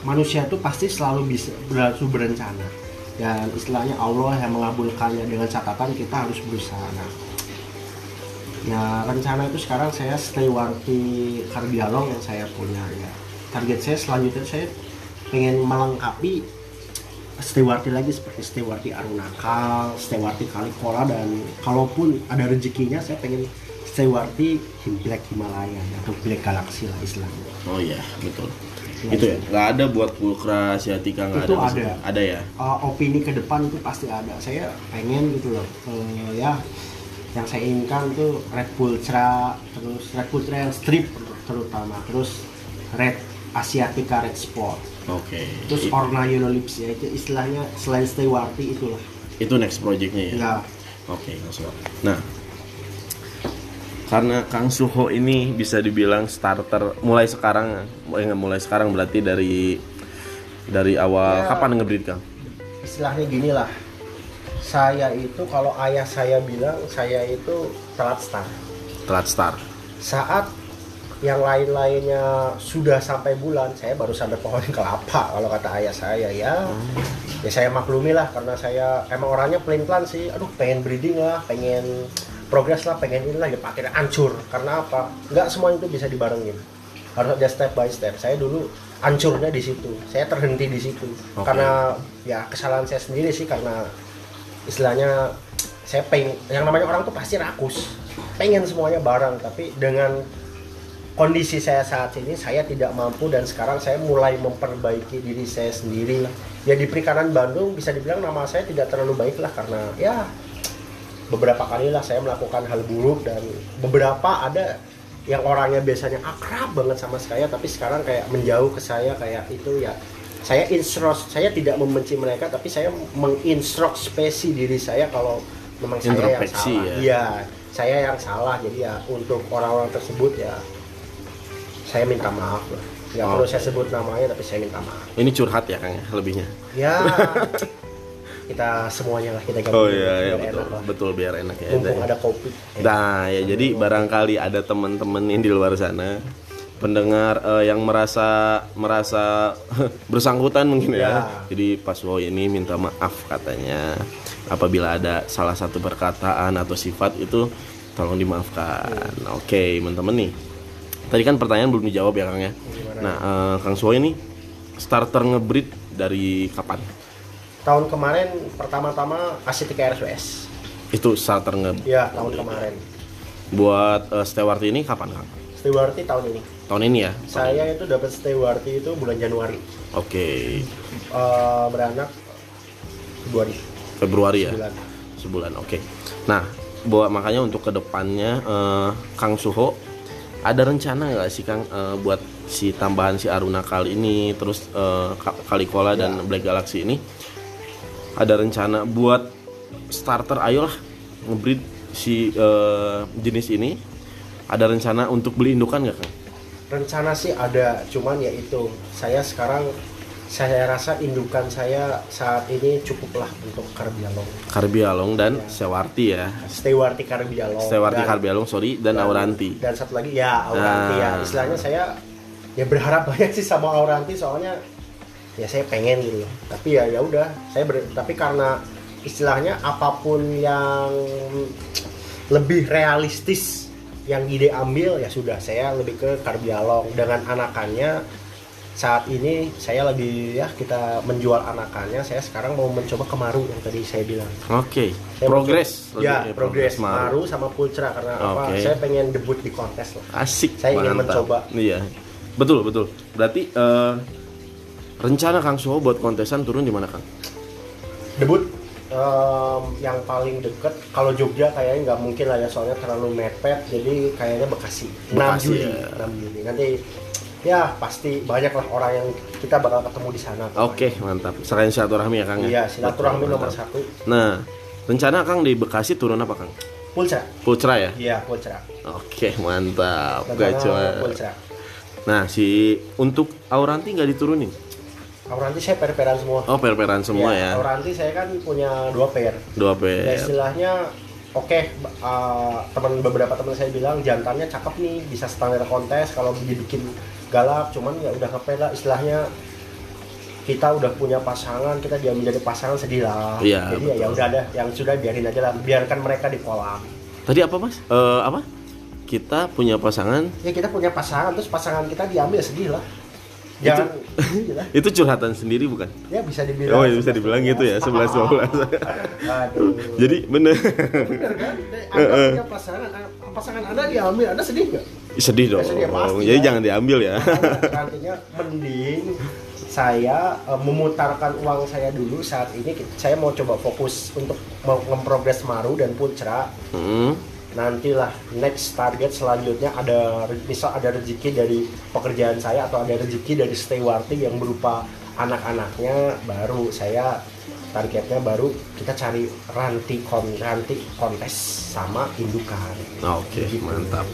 manusia itu pasti selalu bisa berlalu berencana dan istilahnya Allah yang mengabulkannya dengan catatan kita harus berusaha nah, ya rencana itu sekarang saya stay warti kardialog yang saya punya ya target saya selanjutnya saya pengen melengkapi Stewarti lagi seperti Stewarti Arunakal, Stewarti Kalikola dan kalaupun ada rezekinya saya pengen Stewarti Black Himalaya atau Black Galaxy lah istilahnya. Oh iya, betul. Itu ya. Nggak ada buat pulkra siatika nggak ada. ada. Ada ya. Uh, opini ke depan itu pasti ada. Saya pengen gitu loh. eh, ya yang saya inginkan tuh Red Pultra, terus Red Pultra yang strip terutama, terus Red Asiatica Red Sport, Oke. terus I- Orna Yellow Lips ya itu istilahnya selain Stewarti itulah. itu next projectnya ya. Ya, Oke, Kang Suho. Nah, karena Kang Suho ini bisa dibilang starter mulai sekarang, mulai mulai sekarang berarti dari dari awal Ya. kapan ngebreed Kang? istilahnya gini lah saya itu kalau ayah saya bilang saya itu telat start Telat start. saat yang lain-lainnya sudah sampai bulan saya baru sampai pohon kelapa kalau kata ayah saya ya ya saya maklumi lah karena saya emang orangnya pelin pelan sih aduh pengen breeding lah pengen progres lah pengen inilah ya akhirnya hancur karena apa? Nggak semua itu bisa dibarengin. Harus ada step by step. Saya dulu hancurnya di situ. Saya terhenti di situ. Oke. karena ya kesalahan saya sendiri sih karena istilahnya saya pengen yang namanya orang tuh pasti rakus. Pengen semuanya bareng tapi dengan kondisi saya saat ini saya tidak mampu dan sekarang saya mulai memperbaiki diri saya sendiri. Lah ya di perikanan Bandung bisa dibilang nama saya tidak terlalu baik lah karena ya beberapa kali lah saya melakukan hal buruk dan beberapa ada yang orangnya biasanya akrab banget sama saya tapi sekarang kayak menjauh ke saya kayak itu ya saya instruk saya tidak membenci mereka tapi saya menginstruksi diri saya kalau memang saya yang salah ya. iya saya yang salah jadi ya untuk orang-orang tersebut ya saya minta maaf lah nggak perlu Oke. saya sebut namanya tapi saya minta maaf Ini curhat ya Kang ya lebihnya. ya kita semuanya lah kita Oh gabungin, iya, iya biar betul. enak lah. Betul biar enak ya. mumpung ada kopi Nah, ya jadi barangkali ada teman-teman yang di luar sana pendengar eh, yang merasa merasa bersangkutan mungkin ya. Ya. Jadi Pak Suho ini minta maaf katanya apabila ada salah satu perkataan atau sifat itu tolong dimaafkan. Oke, teman-teman nih. Tadi kan pertanyaan belum dijawab ya Kang ya. Gimana? Nah, eh, Kang Suho ini starter ngebreed dari kapan? Tahun kemarin pertama-tama Asitika RSWS Itu starter nge ya tahun kemarin. Buat eh, Stewarti ini kapan Kang? Stewarti tahun ini. Tahun ini ya? saya itu dapat Stewarti itu bulan Januari. Oke, Eh, beranak Februari. Februari ya, bulan sebulan. Oke. Nah, buat makanya untuk ke depannya eh, Kang Suho ada rencana nggak sih Kang eh, buat si tambahan si Aruna kali ini terus Ka- Kalikola dan Black Galaxy ini ada rencana buat starter ayolah ngebreed si eh, jenis ini ada rencana untuk beli indukan nggak kang? rencana sih ada cuman ya itu saya sekarang saya rasa indukan saya saat ini cukuplah untuk karbialong Karbialong dan Ya. Sewarti ya Stewarti karbialong Sewarti dan- Karbialong sorry dan, Auranti dan satu lagi ya Auranti ya Nah. istilahnya saya ya berharap banyak sih sama Auranti soalnya ya saya pengen gitu loh. tapi ya ya udah saya ber- tapi karena istilahnya apa pun yang lebih realistis yang ide ambil ya sudah saya lebih ke karbialong dengan anakannya saat ini saya lagi ya kita menjual anakannya saya sekarang mau mencoba kemaru yang tadi saya bilang Oke Saya mau progres coba- lebih ya ke progres Maru. sama pulcra karena apa Oke. saya pengen debut di kontes lah Asik. Saya ingin mantap. mencoba. Iya. Betul, betul. Berarti eh, rencana Kang Suho buat kontesan turun di mana, Kang? debut em, yang paling deket kalau Jogja kayaknya nggak mungkin lah ya soalnya terlalu mepet jadi kayaknya Bekasi 6 Bekasi, Juli ya. 6 Juli nanti ya pasti banyak lah orang yang kita bakal ketemu di sana Oke, mantap. Sekalian silaturahmi ya, Kang. ya? iya silaturahmi nomor mantap. satu Nah, rencana Kang di Bekasi turun apa, Kang? pulsa Pulcra ya? iya pulsa Oke, mantap. Rencana Gacor. pulsa Nah, si untuk Auranti nggak diturunin? Auranti saya per-peran semua Oh, per-peran semua ya. Auranti saya kan punya dua per Dua ya per. istilahnya oke uh, teman beberapa teman saya bilang jantannya cakep nih bisa standar kontes kalau dibikin galak cuman ya udah ngepet lah istilahnya kita udah punya pasangan kita dia menjadi pasangan sedih lah Iya, jadi ya- ya betul. udah ada yang sudah biarin aja lah biarkan mereka di kolam Tadi apa, Mas? Eh, apa? Kita punya pasangan. ya kita punya pasangan terus pasangan kita diambil sedih lah jangan iya lah. Itu curhatan sendiri bukan? ya bisa dibilang Oh, ya bisa dibilang gitu ya, 11 12. aduh Jadi bener bener kan anda punya pasangan pasangan anda diambil anda sedih nggak sedih dong. Sedih, pasti, Jadi kan? jangan diambil ya. Artinya mending saya eh, memutarkan uang saya dulu saat ini saya mau coba fokus untuk mau ngeprogres Maru dan Putra Hmm. Nantilah next target selanjutnya ada misal ada rezeki dari pekerjaan saya atau ada rezeki dari Stewarti yang berupa anak-anaknya baru saya targetnya baru kita cari ranti kon ranti kontes sama indukan Oke, Gitu. mantap.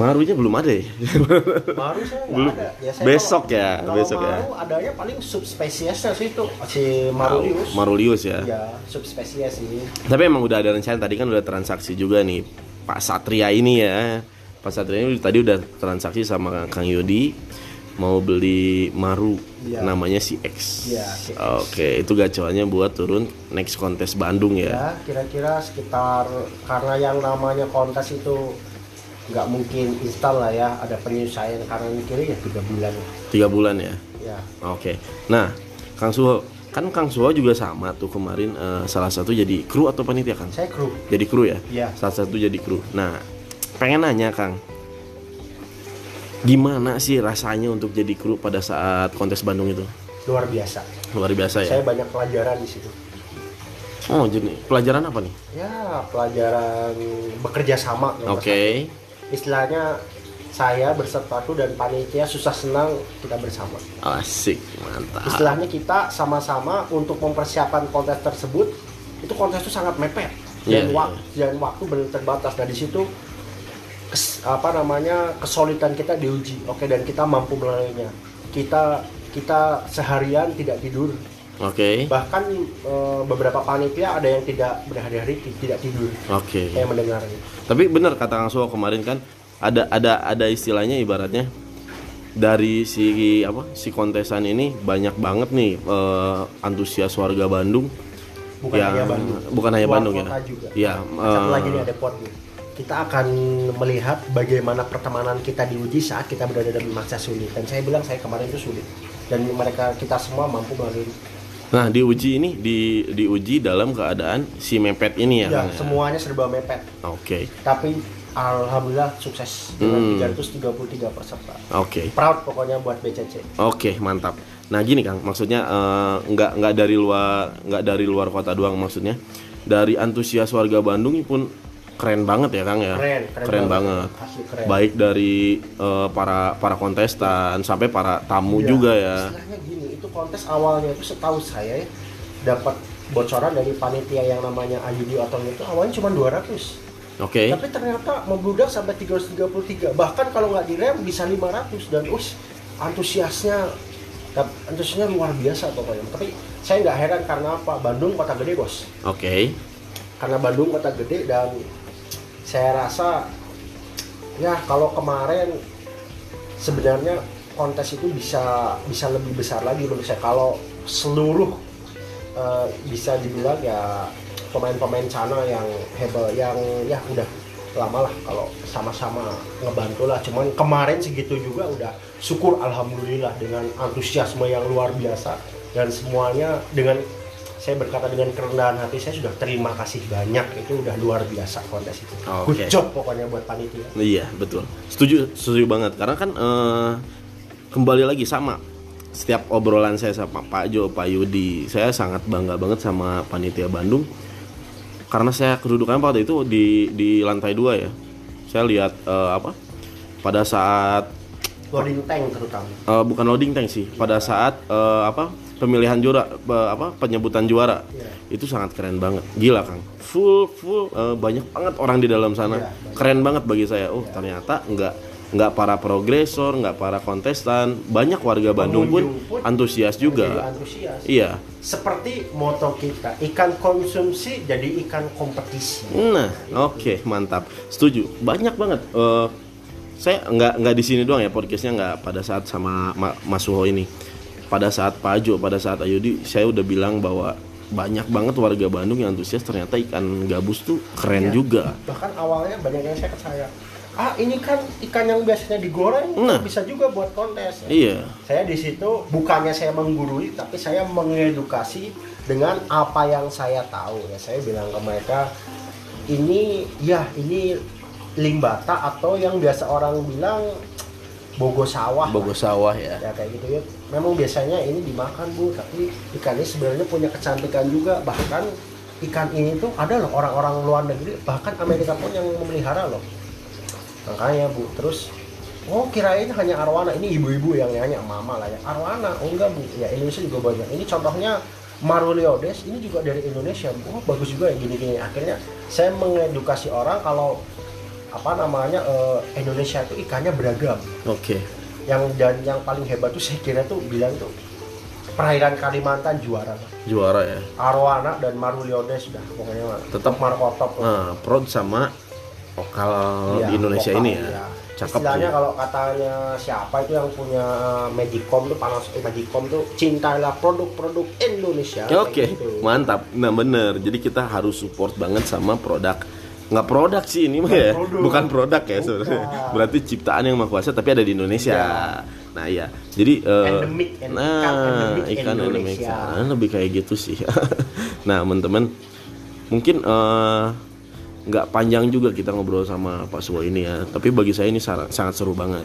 Marunya belum ada ya? Maru saya Belum. ada. Ya, saya Besok kalau- ya, kalau besok ya. Maru adanya paling subspesiesnya sih itu si Marulius. Marulius ya. Ya, subspesies sih. Tapi emang udah ada rencana tadi kan udah transaksi juga nih Pak Satria ini ya. Pak Satria ini tadi udah transaksi sama Kang Yudi mau beli Maru Iya. namanya si X. Iya, si X. Oke, itu gacoannya buat turun next kontes Bandung ya. Ya, kira-kira sekitar karena yang namanya kontes itu nggak mungkin instan lah ya, ada penyesuaian karena mikirnya ya tiga bulan. Tiga bulan ya. Ya, Oke. Nah, Kang Suho, kan Kang Suho juga sama tuh kemarin eh, salah satu jadi kru atau panitia Kang? saya kru. Jadi kru ya? Iya. Salah satu jadi kru. Nah, pengen nanya Kang, gimana sih rasanya untuk jadi kru pada saat kontes Bandung itu? Luar biasa. Luar biasa ya. Saya banyak pelajaran di situ. Oh, jadi pelajaran apa nih? Ya, pelajaran bekerja sama. Oke. satu. Istilahnya saya bersepatu dan panitia susah senang kita bersama. Asik, mantap. istilahnya kita sama-sama untuk mempersiapkan kontes tersebut itu kontes itu sangat mepet Iya, dan iya. waktu dan waktu benar terbatas nah di situ kes- apa namanya kesulitan kita diuji oke dan kita mampu melaluinya kita kita seharian tidak tidur Oke. bahkan eh, beberapa panitia ada yang tidak berhari-hari ti- tidak tidur Oke. saya mendengarnya Tapi benar kata Kang Suho kemarin kan ada ada ada istilahnya ibaratnya dari si apa si kontesan ini banyak banget nih eh, antusias warga Bandung bukan yang hanya Bandung bukan hanya Luar Bandung ya. juga. Iya, satu eh, lagi nih ada pot nih. kita akan melihat bagaimana pertemanan kita diuji saat kita berada dalam masa sulit dan saya bilang saya kemarin itu sulit dan mereka kita semua mampu melalui Nah, diuji ini di diuji dalam keadaan si mepet ini ya. ya, Kang, ya? semuanya serba mepet Oke. tapi alhamdulillah sukses dengan Hmm. 333 peserta Oke. proud pokoknya buat BCC Oke, mantap. Nah, gini Kang, maksudnya eh, nggak nggak dari luar nggak dari luar kota doang maksudnya. Dari antusias warga Bandung pun keren banget ya Kang ya. Keren, keren banget. banget. Asli keren. Baik dari eh, para para kontestan sampai para tamu Iya. juga ya. Istilahnya gini, itu kontes awalnya itu setahu saya ya, dapat bocoran dari panitia yang namanya Ayudi Otong itu awalnya cuma 200. Oke. Tapi ternyata membludak sampai 333. Bahkan kalau nggak direm bisa 500 dan us antusiasnya antusiasnya luar biasa pokoknya. Tapi saya nggak heran karena apa? Bandung kota gede bos. Oke. Karena Bandung kota gede dan saya rasa ya kalau kemarin sebenarnya kontes itu bisa bisa lebih besar lagi menurut saya. Kalau seluruh eh, bisa dibilang ya pemain-pemain Cana yang hebat yang ya udah lama lah kalau sama-sama ngebantu lah. Cuman kemarin segitu juga udah syukur alhamdulillah dengan antusiasme yang luar biasa. Dan semuanya dengan saya berkata dengan kerendahan hati saya sudah terima kasih banyak. Itu udah luar biasa kontes itu. Oke. good job pokoknya buat panitia. Iya betul. Setuju setuju banget. Karena kan eh, kembali lagi sama setiap obrolan saya sama Pak Jo, Pak Yudi, saya sangat bangga banget sama panitia Bandung. Karena saya kedudukannya waktu itu di di lantai dua ya. Saya lihat eh, apa pada saat loading tank terutama. Eh, bukan loading tank sih, pada saat eh, apa pemilihan juara apa penyebutan juara Iya. itu sangat keren banget, gila Kang, full full eh, banyak banget orang di dalam sana, banyak. keren banget bagi saya. Oh ternyata nggak nggak para progresor, nggak para kontestan, banyak warga Bandung pun, pun antusias juga. antusias Iya. seperti moto kita ikan konsumsi jadi ikan kompetisi Nah, oke, mantap. Setuju. Banyak banget. Eh, saya nggak nggak di sini doang ya podcastnya nggak pada saat sama Ma- Mas Suho ini. Pada saat Pak Jo, pada saat Ayudi, saya udah bilang bahwa banyak banget warga Bandung yang antusias ternyata ikan gabus tuh keren Iya. juga. bahkan awalnya banyak yang saya percaya ah ini kan ikan yang biasanya digoreng Nah. bisa juga buat kontes Iya. saya di situ bukannya saya menggurui tapi saya mengedukasi dengan apa yang saya tahu ya saya bilang ke mereka ini ya ini limbata atau yang biasa orang bilang bogo sawah. Bogor sawah ya. ya kayak gitu ya. Memang biasanya ini dimakan bu tapi ikan ini sebenarnya punya kecantikan juga. Bahkan ikan ini tuh ada loh orang-orang luar negeri bahkan Amerika pun yang memelihara loh. Makanya bu terus oh kirain hanya arwana. Ini ibu-ibu yang nanya mama lah ya arwana? Oh enggak bu. Ya Indonesia juga banyak. Ini contohnya Maruliodes ini juga dari Indonesia bu. Oh bagus juga ya gini-gini. Akhirnya saya mengedukasi orang kalau apa namanya eh, Indonesia itu ikannya beragam Oke. yang dan yang paling hebat tuh saya kira tuh bilang tuh perairan Kalimantan juara Juara ya. Arwana dan Maruliodes sudah pokoknya. Tetap. Marco Top Nah, prod sama lokal Iya, di Indonesia lokal, ini ya. iya. Cakep Istilahnya tuh. kalau katanya siapa itu yang punya Magicom tuh panas eh, Magicom tuh cintailah produk-produk Indonesia. Ya, Oke, kayak gitu. mantap. Nah bener. Jadi kita harus support banget sama produk. Nggak produk sih ini mah ya, produk. bukan produk ya sebenarnya. Berarti ciptaan yang maha kuasa tapi ada di Indonesia. Ya. Nah iya, jadi eh, Endemic, nah endemic ikan endemik. Nah, lebih kayak gitu sih. nah teman-teman, mungkin eh, nggak panjang juga kita ngobrol sama Pak Suwo ini ya. Tapi bagi saya ini sangat, sangat seru banget.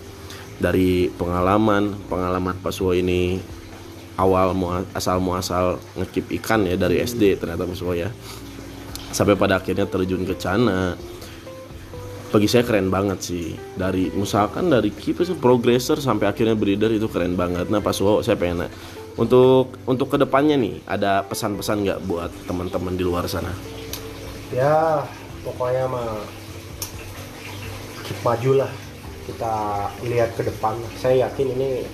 Dari pengalaman pengalaman Pak Suwo ini awal mua- asal muasal ngekip ikan ya dari SD ternyata Pak Suwo ya. Sampai pada akhirnya terjun ke Cana. Bagi saya keren banget sih. Dari misalkan dari keeper progressor sampai akhirnya breeder itu keren banget. Nah Pak Suwo saya pengen untuk untuk ke depannya nih ada pesan-pesan nggak buat teman-teman di luar sana? Ya pokoknya mah keep maju lah kita lihat ke depan. Saya yakin ini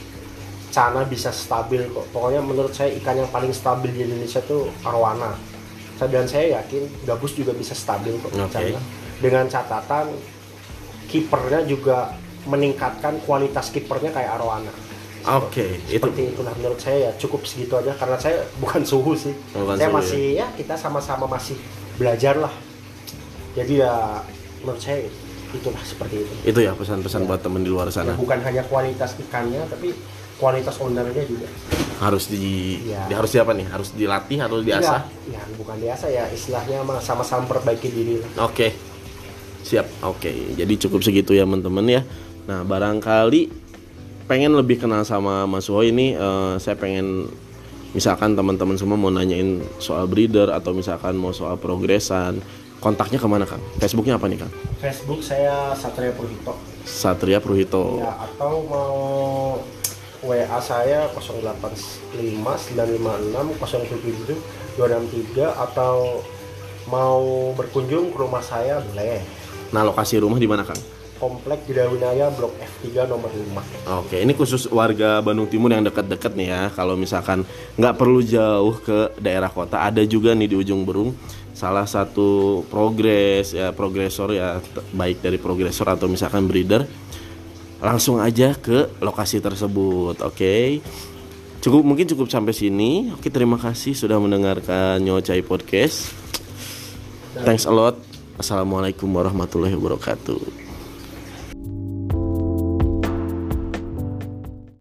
Cana bisa stabil kok. Pokoknya menurut saya ikan yang paling stabil di Indonesia tuh arwana. Dan saya yakin gabus juga bisa stabil kok. Cana. Dengan catatan kipernya juga meningkatkan kualitas kipernya kayak arwana. Oke, itu Seperti itulah menurut saya ya cukup segitu aja karena saya bukan suhu sih. Bukan saya suhu, masih ya kita sama-sama masih belajar lah. Jadi ya menurut saya itulah seperti itu. itu ya pesan-pesan buat temen di luar Ya, sana bukan hanya kualitas ikannya tapi kualitas ownernya juga. harus di, Iya. di- harus siapa nih harus dilatih atau diasah Ya, ya bukan diasah ya istilahnya sama-sama perbaiki diri. Oke, siap. Oke, jadi cukup segitu ya teman-teman ya. Nah, barangkali pengen lebih kenal sama Mas Suho ini, eh, saya pengen misalkan teman-teman semua mau nanyain soal breeder atau misalkan mau soal progresan, kontaknya ke mana kang Facebooknya apa nih kang Facebook saya Satria Purhito Satria Pruhito ya atau mau WA saya 085 956 077 263 atau mau berkunjung ke rumah saya boleh. Nah lokasi rumah di mana kang? Komplek di Dawinaya Blok F3 nomor 5 Oke, ini khusus warga Bandung Timur yang dekat-dekat nih ya. Kalau misalkan nggak perlu jauh ke daerah kota, ada juga nih di ujung Berung salah satu progres ya progresor ya baik dari progresor atau misalkan breeder langsung aja ke lokasi tersebut. Oke. Cukup mungkin cukup sampai sini. Oke, terima kasih sudah mendengarkan Nyocai Podcast. Thanks a lot. Assalamualaikum warahmatullahi wabarakatuh.